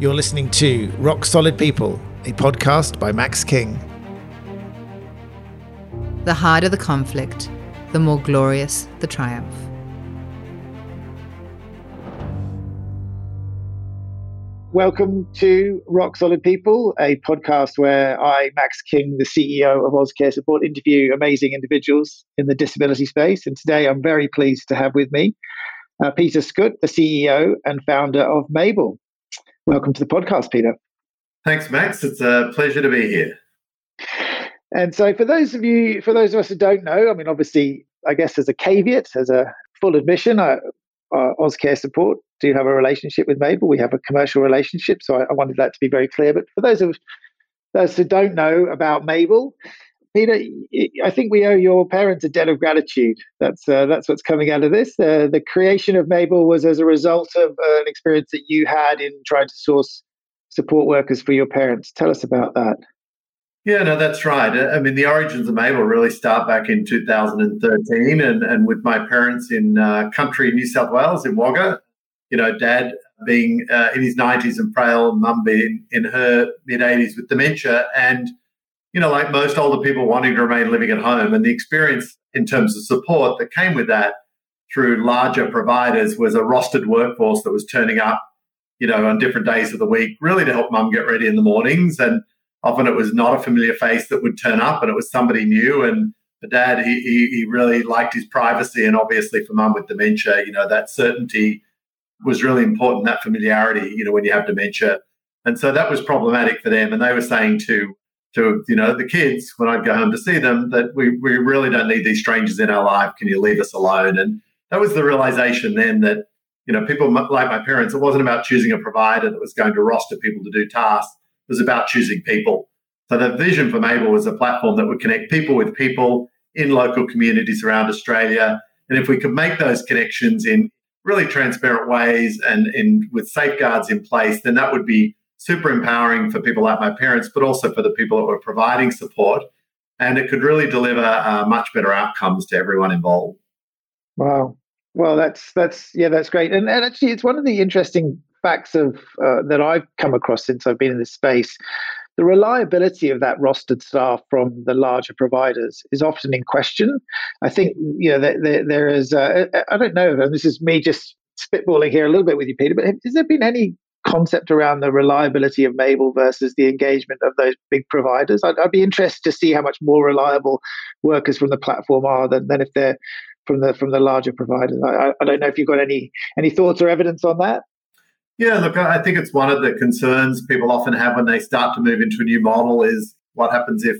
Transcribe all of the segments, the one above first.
You're listening to Rock Solid People, a podcast by Max King. The harder the conflict, the more glorious the triumph. Welcome to Rock Solid People, a podcast where I, Max King, the CEO of Ozcare Support, interview amazing individuals in the disability space. And today I'm very pleased to have with me uh, Peter Scutt, the CEO and founder of Mable. Welcome to the podcast, Peter. Thanks, Max. It's a pleasure to be here. And so, for those of you, for those of us who don't know, I mean, obviously, I guess as a caveat, as a full admission, I, uh, Ozcare Support do have a relationship with Mable. We have a commercial relationship, so I, I, wanted that to be very clear. But for those of those who don't know about Mable, Peter, I think we owe your parents a debt of gratitude. That's uh, that's what's coming out of this. Uh, the creation of Mable was as a result of uh, an experience that you had in trying to source support workers for your parents. Tell us about that. Yeah, no, that's right. I mean, the origins of Mable really start back in 2013, and, and with my parents in uh, country New South Wales in Wagga. You know, dad being uh, in his 90s and frail, mum being in her mid 80s with dementia, and you know, like most older people wanting to remain living at home, and the experience in terms of support that came with that through larger providers was a rostered workforce that was turning up, you know, on different days of the week, really to help mum get ready in the mornings. And often it was not a familiar face that would turn up and it was somebody new. And for dad he, he, he really liked his privacy. And obviously for mum with dementia you know that certainty was really important that familiarity you know when you have dementia. And so that was problematic for them. And they were saying to to you know the kids when i'd go home to see them that we, we really don't need these strangers in our life can you leave us alone and that was the realization then that you know people like my parents it wasn't about choosing a provider that was going to roster people to do tasks It was about choosing people. So the vision for Mable was a platform that would connect people with people in local communities around Australia. And if we could make those connections in really transparent ways and in with safeguards in place, then that would be super empowering for people like my parents, but also for the people that were providing support. And it could really deliver uh, much better outcomes to everyone involved. Wow. Well, that's that's yeah, that's great. And, and actually, it's one of the interesting facts of uh, that I've come across since I've been in this space, the reliability of that rostered staff from the larger providers is often in question. I think you know there, there, there is. Uh, I don't know, and this is me just spitballing here a little bit with you, Peter. But has there been any concept around the reliability of Mable versus the engagement of those big providers? I'd, I'd be interested to see how much more reliable workers from the platform are than, than if they're from the from the larger providers. I, I don't know if you've got any any thoughts or evidence on that. Yeah, look, I think it's one of the concerns people often have when they start to move into a new model is what happens if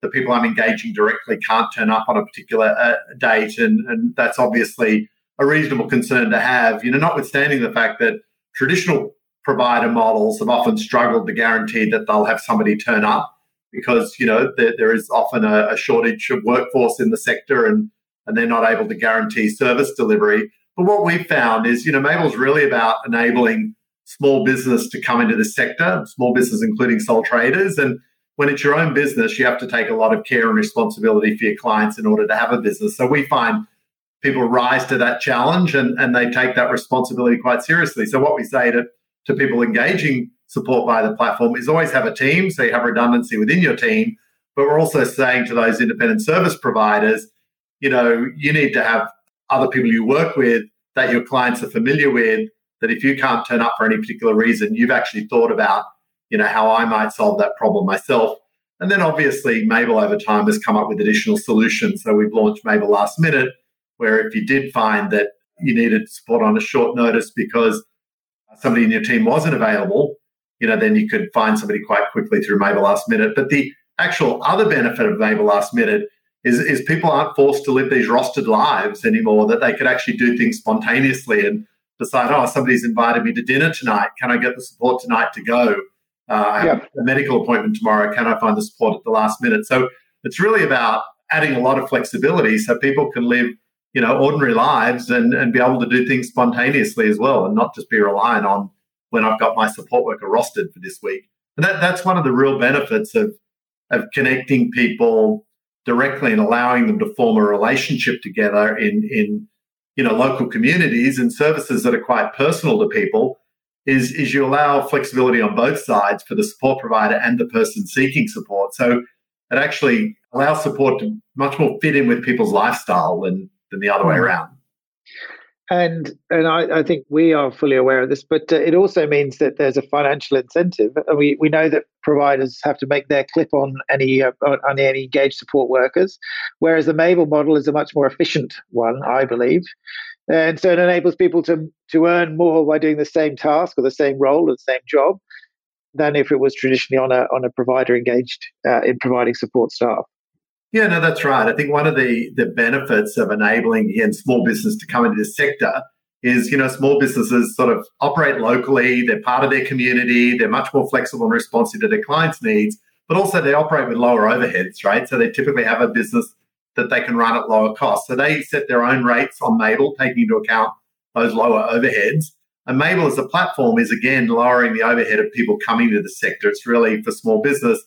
the people I'm engaging directly can't turn up on a particular uh, date, and and that's obviously a reasonable concern to have. You know, notwithstanding the fact that traditional provider models have often struggled to guarantee that they'll have somebody turn up because you know there, there is often a, a shortage of workforce in the sector, and and they're not able to guarantee service delivery. But what we've found is, you know, Mable's really about enabling small business to come into this sector, small business including sole traders. And when it's your own business, you have to take a lot of care and responsibility for your clients in order to have a business. So we find people rise to that challenge and, and they take that responsibility quite seriously. So what we say to, to people engaging support via the platform is always have a team, so you have redundancy within your team. But we're also saying to those independent service providers, you know, you need to have other people you work with that your clients are familiar with that if you can't turn up for any particular reason you've actually thought about you know how i might solve that problem myself and then obviously Mable over time has come up with additional solutions so we've launched Mable last minute where if you did find that you needed support on a short notice because somebody in your team wasn't available you know then you could find somebody quite quickly through mable last minute but the actual other benefit of mable last minute is, is people aren't forced to live these rostered lives anymore, that they could actually do things spontaneously and decide, oh, somebody's invited me to dinner tonight. Can I get the support tonight to go? Uh, I have yeah. a medical appointment tomorrow. Can I find the support at the last minute? So it's really about adding a lot of flexibility so people can live, you know, ordinary lives and, and be able to do things spontaneously as well and not just be reliant on when I've got my support worker rostered for this week. And that, that's one of the real benefits of, of connecting people directly and allowing them to form a relationship together in in you know local communities and services that are quite personal to people is, is you allow flexibility on both sides for the support provider and the person seeking support. So it actually allows support to much more fit in with people's lifestyle than, than the other way hmm. around. And and I, I think we are fully aware of this, but uh, it also means that there's a financial incentive. We we know that providers have to make their clip on any uh, on any engaged support workers, whereas the Mable model is a much more efficient one, I believe. And so it enables people to to earn more by doing the same task or the same role or the same job than if it was traditionally on a on a provider engaged uh, in providing support staff. Yeah, no, that's right. I think one of the the benefits of enabling again small business to come into this sector is you know small businesses sort of operate locally. They're part of their community. They're much more flexible and responsive to their clients' needs, but also they operate with lower overheads, right? So they typically have a business that they can run at lower costs. So they set their own rates on Mable, taking into account those lower overheads. And Mable as a platform is again lowering the overhead of people coming to the sector. It's really for small business.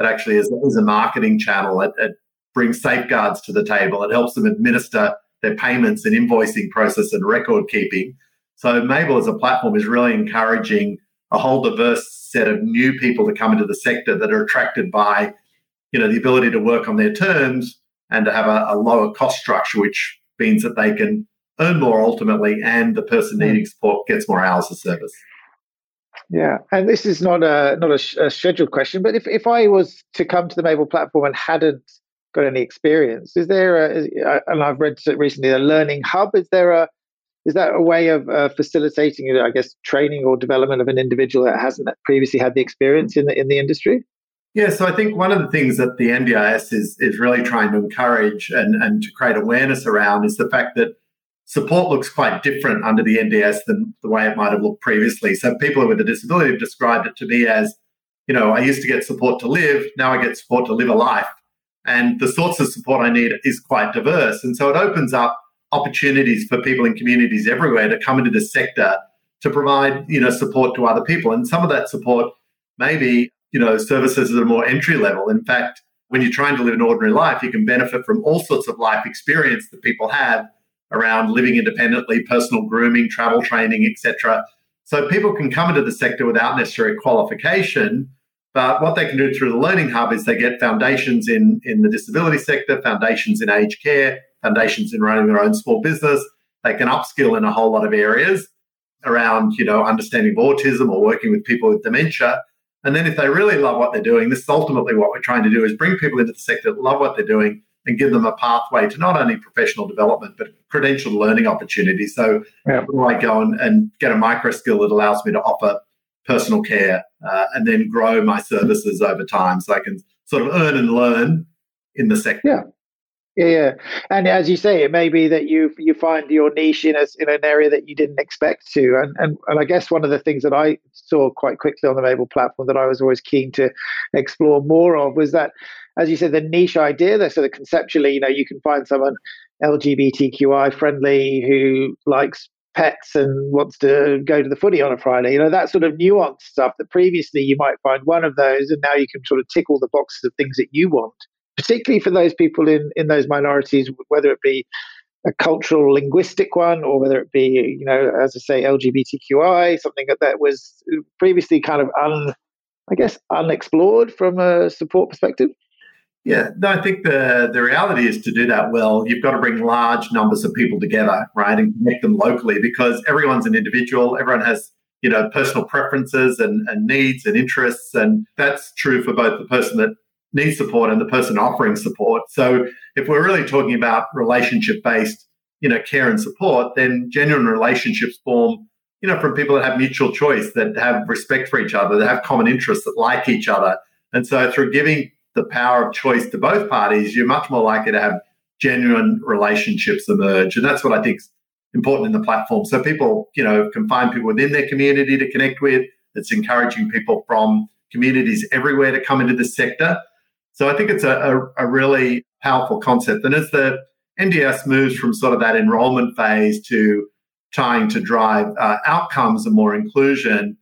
It actually is, is a marketing channel. It, it brings safeguards to the table. It helps them administer their payments and invoicing process and record keeping. So Mable as a platform is really encouraging a whole diverse set of new people to come into the sector that are attracted by, you know, the ability to work on their terms and to have a, a lower cost structure, which means that they can earn more ultimately, and the person hmm. needing support gets more hours of service. Yeah, and this is not a not a, a, scheduled question, but if, if I was to come to the Mable platform and hadn't got any experience, is there a and I've read recently a learning hub? Is there a is that a way of uh, facilitating, I guess, training or development of an individual that hasn't previously had the experience in the in the industry? Yeah, so I think one of the things that the NDIS is is really trying to encourage and, and to create awareness around is the fact that support looks quite different under the NDIS than the way it might have looked previously. So people with a disability have described it to me as, you know, I used to get support to live, now I get support to live a life. And the sorts of support I need is quite diverse. And so it opens up opportunities for people in communities everywhere to come into this sector to provide, you know, support to other people. And some of that support may be you know, services that are more entry level. In fact, when you're trying to live an ordinary life, you can benefit from all sorts of life experience that people have around living independently, personal grooming, travel training, etc. So people can come into the sector without necessary qualification. But what they can do through the Learning Hub is they get foundations in, in the disability sector, foundations in aged care, foundations in running their own small business. They can upskill in a whole lot of areas around, you know, understanding autism or working with people with dementia. And then if they really love what they're doing, this is ultimately what we're trying to do is bring people into the sector that love what they're doing and give them a pathway to not only professional development, but credential learning opportunities. So yeah. I go and, and get a micro skill that allows me to offer personal care uh, and then grow my services over time so I can sort of earn and learn in the sector. Yeah. Yeah, and as you say, it may be that you you find your niche in a, in an area that you didn't expect to, and, and and I guess one of the things that I saw quite quickly on the Mable platform that I was always keen to explore more of was that, as you said, the niche idea. That sort of conceptually, you know, you can find someone LGBTQI friendly who likes pets and wants to go to the footy on a Friday. You know, that sort of nuanced stuff that previously you might find one of those, and now you can sort of tick all the boxes of things that you want particularly for those people in, in those minorities, whether it be a cultural linguistic one or whether it be, you know, as I say, LGBTQI, something that was previously kind of un, I guess, unexplored from a support perspective. Yeah, no, I think the the reality is to do that well, you've got to bring large numbers of people together, right, and connect them locally because everyone's an individual. Everyone has you know personal preferences and, and needs and interests, and that's true for both the person that needs support and the person offering support. So if we're really talking about relationship based, you know, care and support, then genuine relationships form, you know, from people that have mutual choice, that have respect for each other, that have common interests, that like each other. And so through giving the power of choice to both parties, you're much more likely to have genuine relationships emerge. And that's what I think is important in the platform. So people, you know, can find people within their community to connect with. It's encouraging people from communities everywhere to come into the sector. So I think it's a, a, a really powerful concept. And as the NDS moves from sort of that enrollment phase to trying to drive uh, outcomes and more inclusion,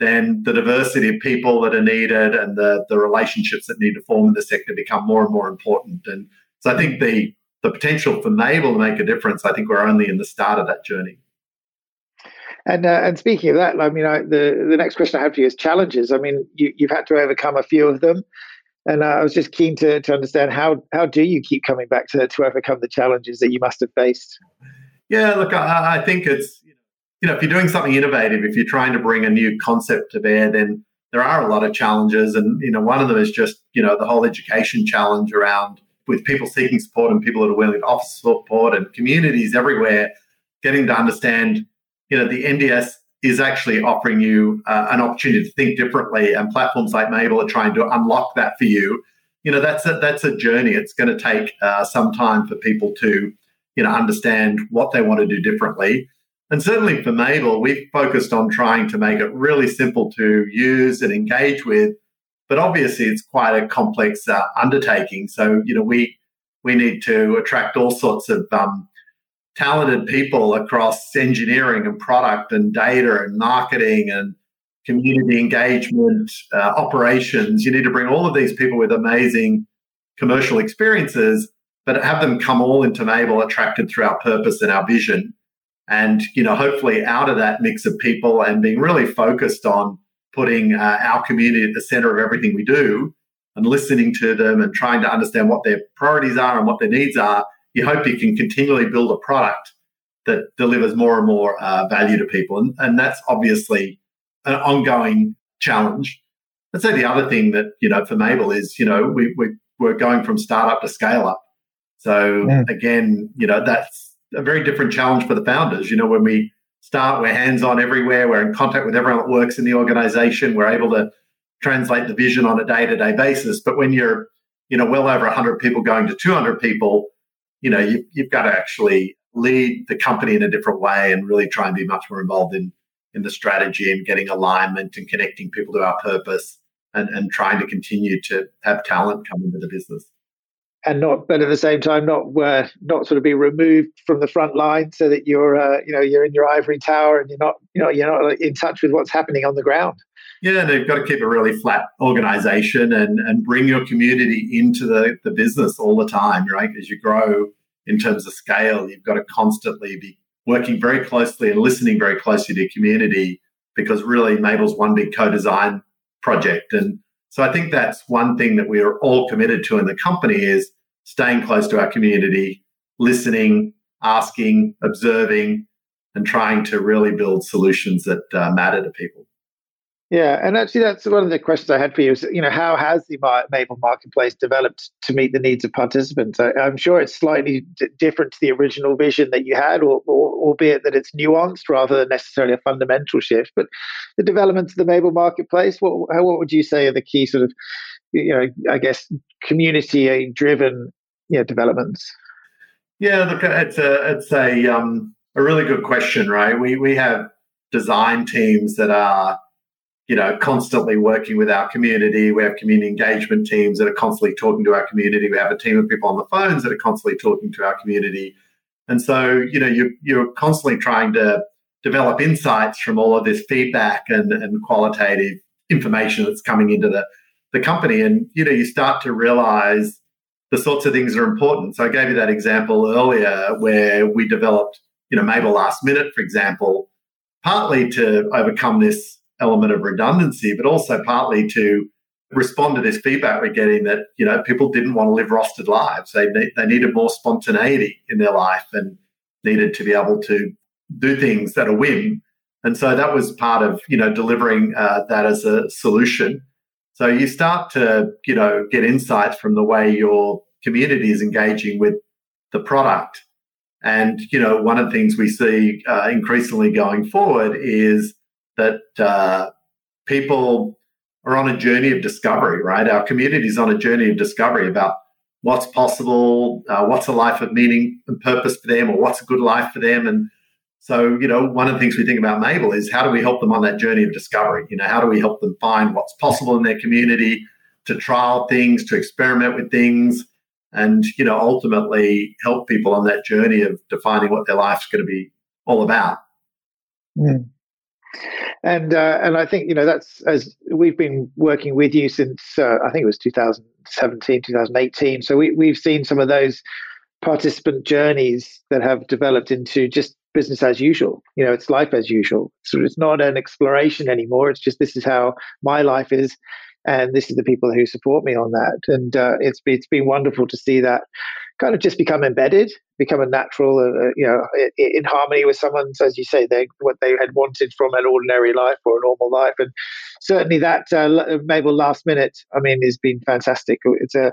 then the diversity of people that are needed and the, the relationships that need to form in the sector become more and more important. And so I think the the potential for Mable to make a difference, I think we're only in the start of that journey. And uh, and speaking of that, I mean, I, the the next question I have for you is challenges. I mean, you, you've had to overcome a few of them, and uh, I was just keen to to understand how how do you keep coming back to to overcome the challenges that you must have faced. Yeah, look, I, I think it's you know if you're doing something innovative, if you're trying to bring a new concept to bear, then there are a lot of challenges, and you know one of them is just you know the whole education challenge around with people seeking support and people that are willing to offer support and communities everywhere getting to understand you know the NDS is actually offering you uh, an opportunity to think differently, and platforms like Mable are trying to unlock that for you. You know that's a, that's a journey. It's going to take uh, some time for people to you know understand what they want to do differently. And certainly for Mable, we've focused on trying to make it really simple to use and engage with. But obviously, it's quite a complex uh, undertaking. So you know we we need to attract all sorts of um, talented people across engineering and product and data and marketing and community engagement, uh, operations. You need to bring all of these people with amazing commercial experiences, but have them come all into Mable attracted through our purpose and our vision. And, you know, hopefully out of that mix of people and being really focused on putting uh, our community at the center of everything we do and listening to them and trying to understand what their priorities are and what their needs are you hope you can continually build a product that delivers more and more uh, value to people. And, and that's obviously an ongoing challenge. I'd say the other thing that, you know, for mable is, you know, we, we, we're going from startup to scale up. So yeah. again, you know, that's a very different challenge for the founders. You know, when we start, we're hands on everywhere. We're in contact with everyone that works in the organization. We're able to translate the vision on a day to day basis. But when you're, you know, well over 100 people going to 200 people, you know, you, you've got to actually lead the company in a different way and really try and be much more involved in in the strategy and getting alignment and connecting people to our purpose and, and trying to continue to have talent come into the business. And not, but at the same time, not uh, not sort of be removed from the front line, so that you're, uh, you know, you're in your ivory tower and you're not, you know, you're not in touch with what's happening on the ground. Yeah, you've got to keep a really flat organization and, and bring your community into the, the business all the time, right? As you grow in terms of scale, you've got to constantly be working very closely and listening very closely to your community because really Mable's one big co-design project. And so I think that's one thing that we are all committed to in the company is staying close to our community, listening, asking, observing, and trying to really build solutions that uh, matter to people. Yeah, and actually, that's one of the questions I had for you. Is you know, how has the Mable marketplace developed to meet the needs of participants? I, am sure it's slightly d- different to the original vision that you had, or, or, albeit that it's nuanced rather than necessarily a fundamental shift. But the development of the Mable marketplace, what what would you say are the key sort of, you know, I guess community-driven, you know, developments? Yeah, look, it's a it's a um, a really good question, right? We we have design teams that are you know, constantly working with our community. We have community engagement teams that are constantly talking to our community. We have a team of people on the phones that are constantly talking to our community. And so, you know, you, you're constantly trying to develop insights from all of this feedback and, and qualitative information that's coming into the, the company. And, you know, you start to realize the sorts of things that are important. So I gave you that example earlier where we developed, you know, Mable Last Minute, for example, partly to overcome this element of redundancy, but also partly to respond to this feedback we're getting that you know people didn't want to live rostered lives. They they needed more spontaneity in their life and needed to be able to do things at a whim. And so that was part of you know delivering uh, that as a solution. So you start to you know get insights from the way your community is engaging with the product. And you know one of the things we see uh, increasingly going forward is that uh, people are on a journey of discovery, right? Our community is on a journey of discovery about what's possible, uh, what's a life of meaning and purpose for them, or what's a good life for them. And so, you know, one of the things we think about Mable is how do we help them on that journey of discovery? You know, how do we help them find what's possible in their community, to trial things, to experiment with things, and, you know, ultimately help people on that journey of defining what their life's going to be all about. Mm and uh, and I think you know that's as we've been working with you since uh, I think it was 2017, 2018. So we we've seen some of those participant journeys that have developed into just business as usual. You know, it's life as usual. So it's not an exploration anymore. It's just this is how my life is, and this is the people who support me on that. And uh, it's it's been wonderful to see that kind of just become embedded, become a natural, uh, uh you know, in, in, harmony with someone, as you say, they what they had wanted from an ordinary life or a normal life. And certainly that uh, Mable last minute, I mean, has been fantastic. It's a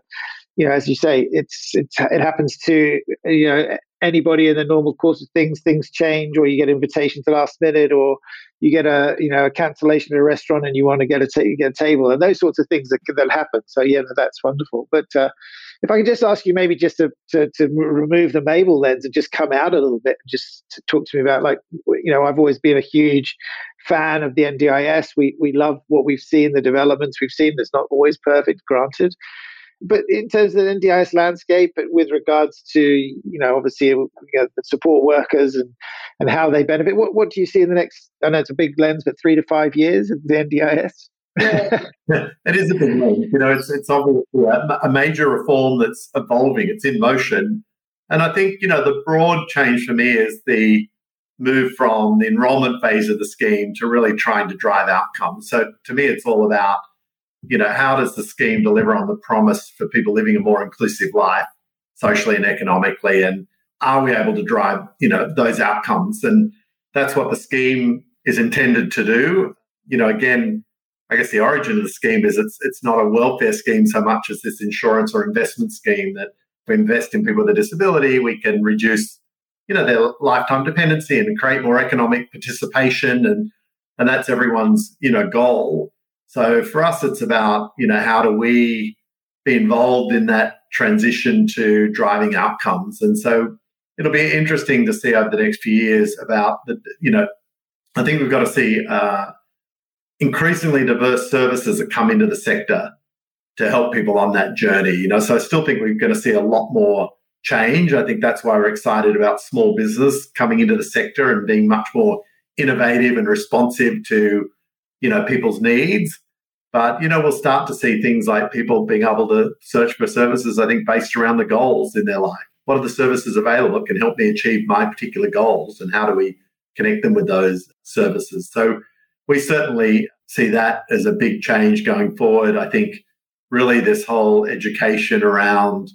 you know, as you say, it's, it's it happens to you know anybody in the normal course of things. Things change, or you get invitations to last minute, or you get a you know a cancellation at a restaurant, and you want to get a t- get a table, and those sorts of things that that happen. So yeah, that's wonderful. But uh, if I could just ask you, maybe just to, to, to remove the Mable lens and just come out a little bit, just to talk to me about like you know I've always been a huge fan of the NDIS. We we love what we've seen, the developments we've seen. It's not always perfect, granted, but in terms of the NDIS landscape, with regards to you know obviously you know, the support workers and and how they benefit, what what do you see in the next? I know it's a big lens, but three to five years of the NDIS. It is a big move. You know, it's it's obviously a, a major reform that's evolving. It's in motion, and I think you know the broad change for me is the move from the enrollment phase of the scheme to really trying to drive outcomes. So to me, it's all about you know, how does the scheme deliver on the promise for people living a more inclusive life, socially and economically? And are we able to drive, you know, those outcomes? And that's what the scheme is intended to do. You know, again, I guess the origin of the scheme is it's it's not a welfare scheme so much as this insurance or investment scheme that we invest in people with a disability, we can reduce, you know, their lifetime dependency and create more economic participation and and that's everyone's, you know, goal. So for us, it's about, you know, how do we be involved in that transition to driving outcomes? And so it'll be interesting to see over the next few years about the, you know, I think we've got to see uh, increasingly diverse services that come into the sector to help people on that journey. You know, so I still think we're going to see a lot more change. I think that's why we're excited about small business coming into the sector and being much more innovative and responsive to you know, people's needs. But, you know, we'll start to see things like people being able to search for services, I think, based around the goals in their life. What are the services available that can help me achieve my particular goals? And how do we connect them with those services? So we certainly see that as a big change going forward. I think really this whole education around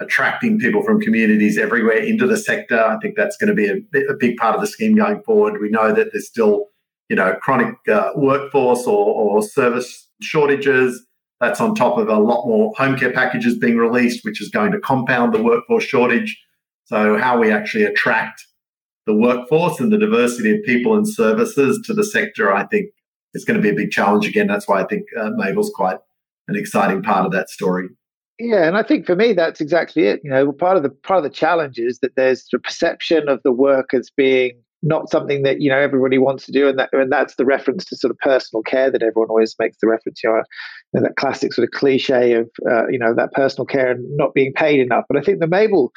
attracting people from communities everywhere into the sector, I think that's going to be a, a big part of the scheme going forward. We know that there's still you know, chronic uh, workforce or, or service shortages. That's on top of a lot more home care packages being released, which is going to compound the workforce shortage. So, how we actually attract the workforce and the diversity of people and services to the sector, I think, is going to be a big challenge again. That's why I think uh, Mable's quite an exciting part of that story. Yeah, and I think for me that's exactly it. You know, part of the part of the challenge is that there's the perception of the work as being not something that you know everybody wants to do, and that and that's the reference to sort of personal care that everyone always makes the reference. You know, that classic sort of cliche of uh, you know that personal care and not being paid enough. But I think the Mable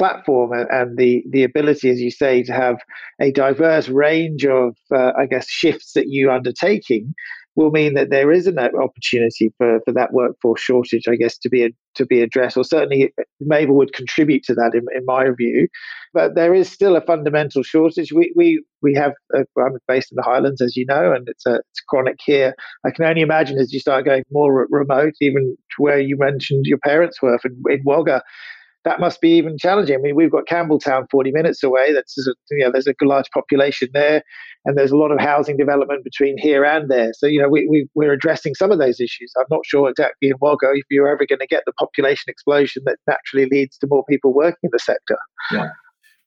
platform and the the ability, as you say, to have a diverse range of uh, I guess shifts that you undertaking will mean that there is an opportunity for, for that workforce shortage, I guess, to be to be addressed, or certainly Mable would contribute to that, in, in my view. But there is still a fundamental shortage. We we we have uh, I'm based in the Highlands, as you know, and it's a it's chronic here. I can only imagine as you start going more remote, even to where you mentioned your parents were in, in Wagga that must be even challenging. I mean, we've got Campbelltown 40 minutes away. That's you know, there's a large population there and there's a lot of housing development between here and there. So, you know, we, we, we're addressing some of those issues. I'm not sure exactly in Wagga if you're ever going to get the population explosion that naturally leads to more people working in the sector. Yeah.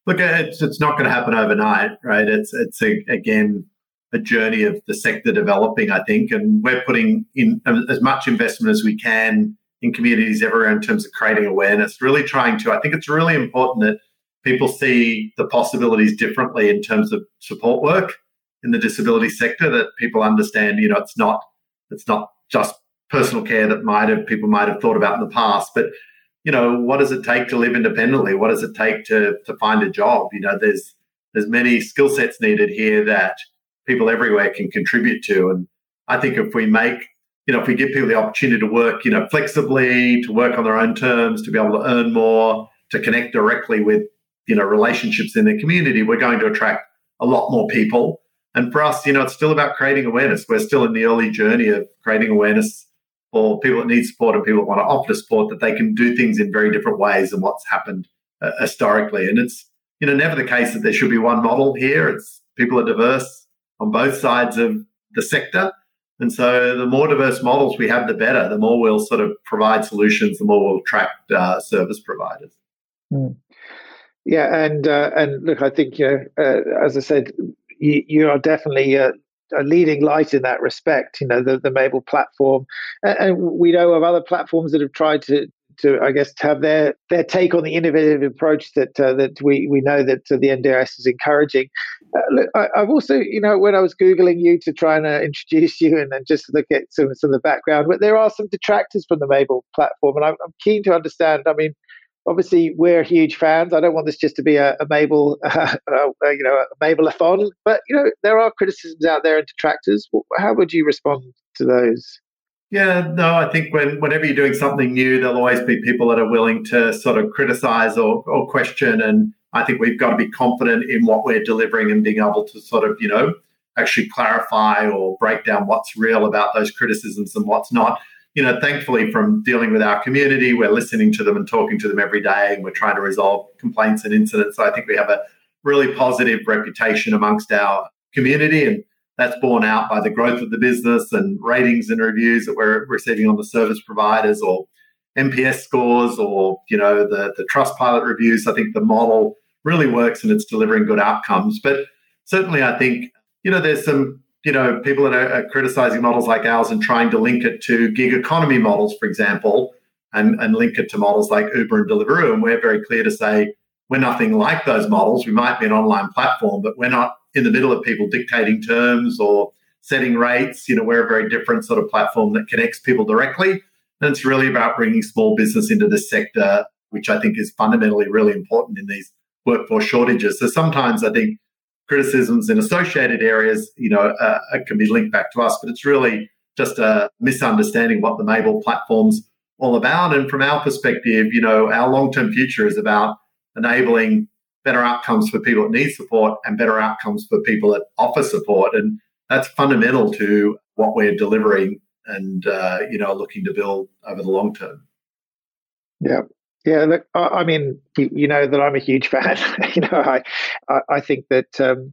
Look, uh, it's, it's not going to happen overnight, right? It's, it's a, again, a journey of the sector developing, I think, and we're putting in as much investment as we can in communities everywhere in terms of creating awareness, really trying to, I think it's really important that people see the possibilities differently in terms of support work in the disability sector that people understand, you know, it's not it's not just personal care that might have people might have thought about in the past, but you know, what does it take to live independently? What does it take to to find a job? You know, there's there's many skill sets needed here that people everywhere can contribute to. And I think if we make, you know, if we give people the opportunity to work, you know, flexibly, to work on their own terms, to be able to earn more, to connect directly with you know relationships in their community, we're going to attract a lot more people. And for us, you know, it's still about creating awareness. We're still in the early journey of creating awareness for people that need support and people that want to offer support that they can do things in very different ways than what's happened uh, historically. And it's you know never the case that there should be one model here. It's people are diverse on both sides of the sector. And so the more diverse models we have, the better. The more we'll sort of provide solutions, the more we'll attract uh, service providers. Mm. Yeah, and uh, and look, I think you know, uh, as I said, you, you are definitely a, a, leading light in that respect. You know, the the Mable platform, and, and, we know of other platforms that have tried to to I guess to have their their take on the innovative approach that uh, that we we know that uh, the NDIS is encouraging. Uh, look, I, have also you know when I was googling you to try and uh, introduce you and, and just look at some some of the background, but there are some detractors from the Mable platform, and I'm, I'm keen to understand. I mean obviously we're huge fans. I don't want this just to be a, a Mable, uh, uh, you know, a Mable-a-thon, but you know there are criticisms out there and detractors. How would you respond to those? Yeah, no, I think when whenever you're doing something new, there'll always be people that are willing to sort of criticize or, or question. And I think we've got to be confident in what we're delivering and being able to sort of, you know, actually clarify or break down what's real about those criticisms and what's not you know, thankfully, from dealing with our community, we're listening to them and talking to them every day, and we're trying to resolve complaints and incidents. So I think we have a really positive reputation amongst our community, and that's borne out by the growth of the business and ratings and reviews that we're receiving on the service providers or NPS scores or you know the the Trustpilot reviews. I think the model really works and it's delivering good outcomes. But certainly, I think you know there's some you know, people that are, are, criticizing models like ours and trying to link it to gig economy models, for example, and, and link it to models like Uber and Deliveroo. And we're very clear to say we're nothing like those models. We might be an online platform, but we're not in the middle of people dictating terms or setting rates. You know, we're a very different sort of platform that connects people directly. And it's really about bringing small business into this sector, which I think is fundamentally really important in these workforce shortages. So sometimes I think criticisms in associated areas, you know, uh, uh, can be linked back to us. But it's really just a misunderstanding what the Mable platform's all about. And from our perspective, you know, our long-term future is about enabling better outcomes for people that need support and better outcomes for people that offer support. And that's fundamental to what we're delivering and, uh, you know, looking to build over the long term. Yeah, yeah, look, I, mean, you, know that I'm a huge fan. you know, I, I, think that um,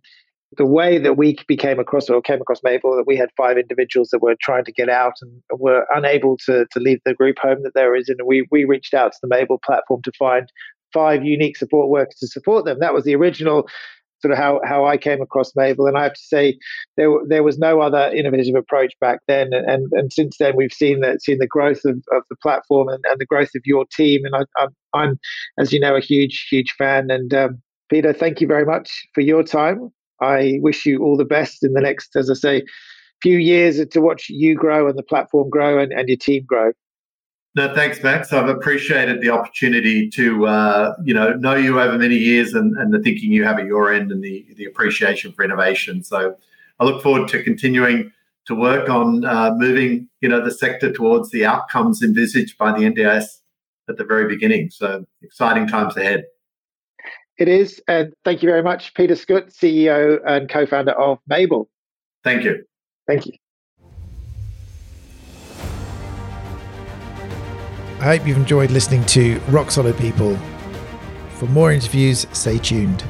the way that we became across or came across Mable, that we had five individuals that were trying to get out and were unable to to leave the group home that there is, and we we reached out to the Mable platform to find five unique support workers to support them. That was the original sort of how, how I came across Mable. And I have to say, there there was no other innovative approach back then. And and, and since then, we've seen that seen the growth of, of the platform and, and the growth of your team. And I, I'm, I'm, as you know, a huge huge fan. And um, Peter, thank you very much for your time. I wish you all the best in the next, as I say, few years to watch you grow and the platform grow and, and your team grow. No, thanks, Max. I've appreciated the opportunity to, uh, you know, know you over many years and, and the thinking you have at your end and the, the appreciation for innovation. So I look forward to continuing to work on uh, moving, you know, the sector towards the outcomes envisaged by the NDIS at the very beginning. So exciting times ahead. It is. And thank you very much, Peter Scutt, CEO and co-founder of Mable. Thank you. Thank you. I hope you've enjoyed listening to Rock Solid People. For more interviews, stay tuned.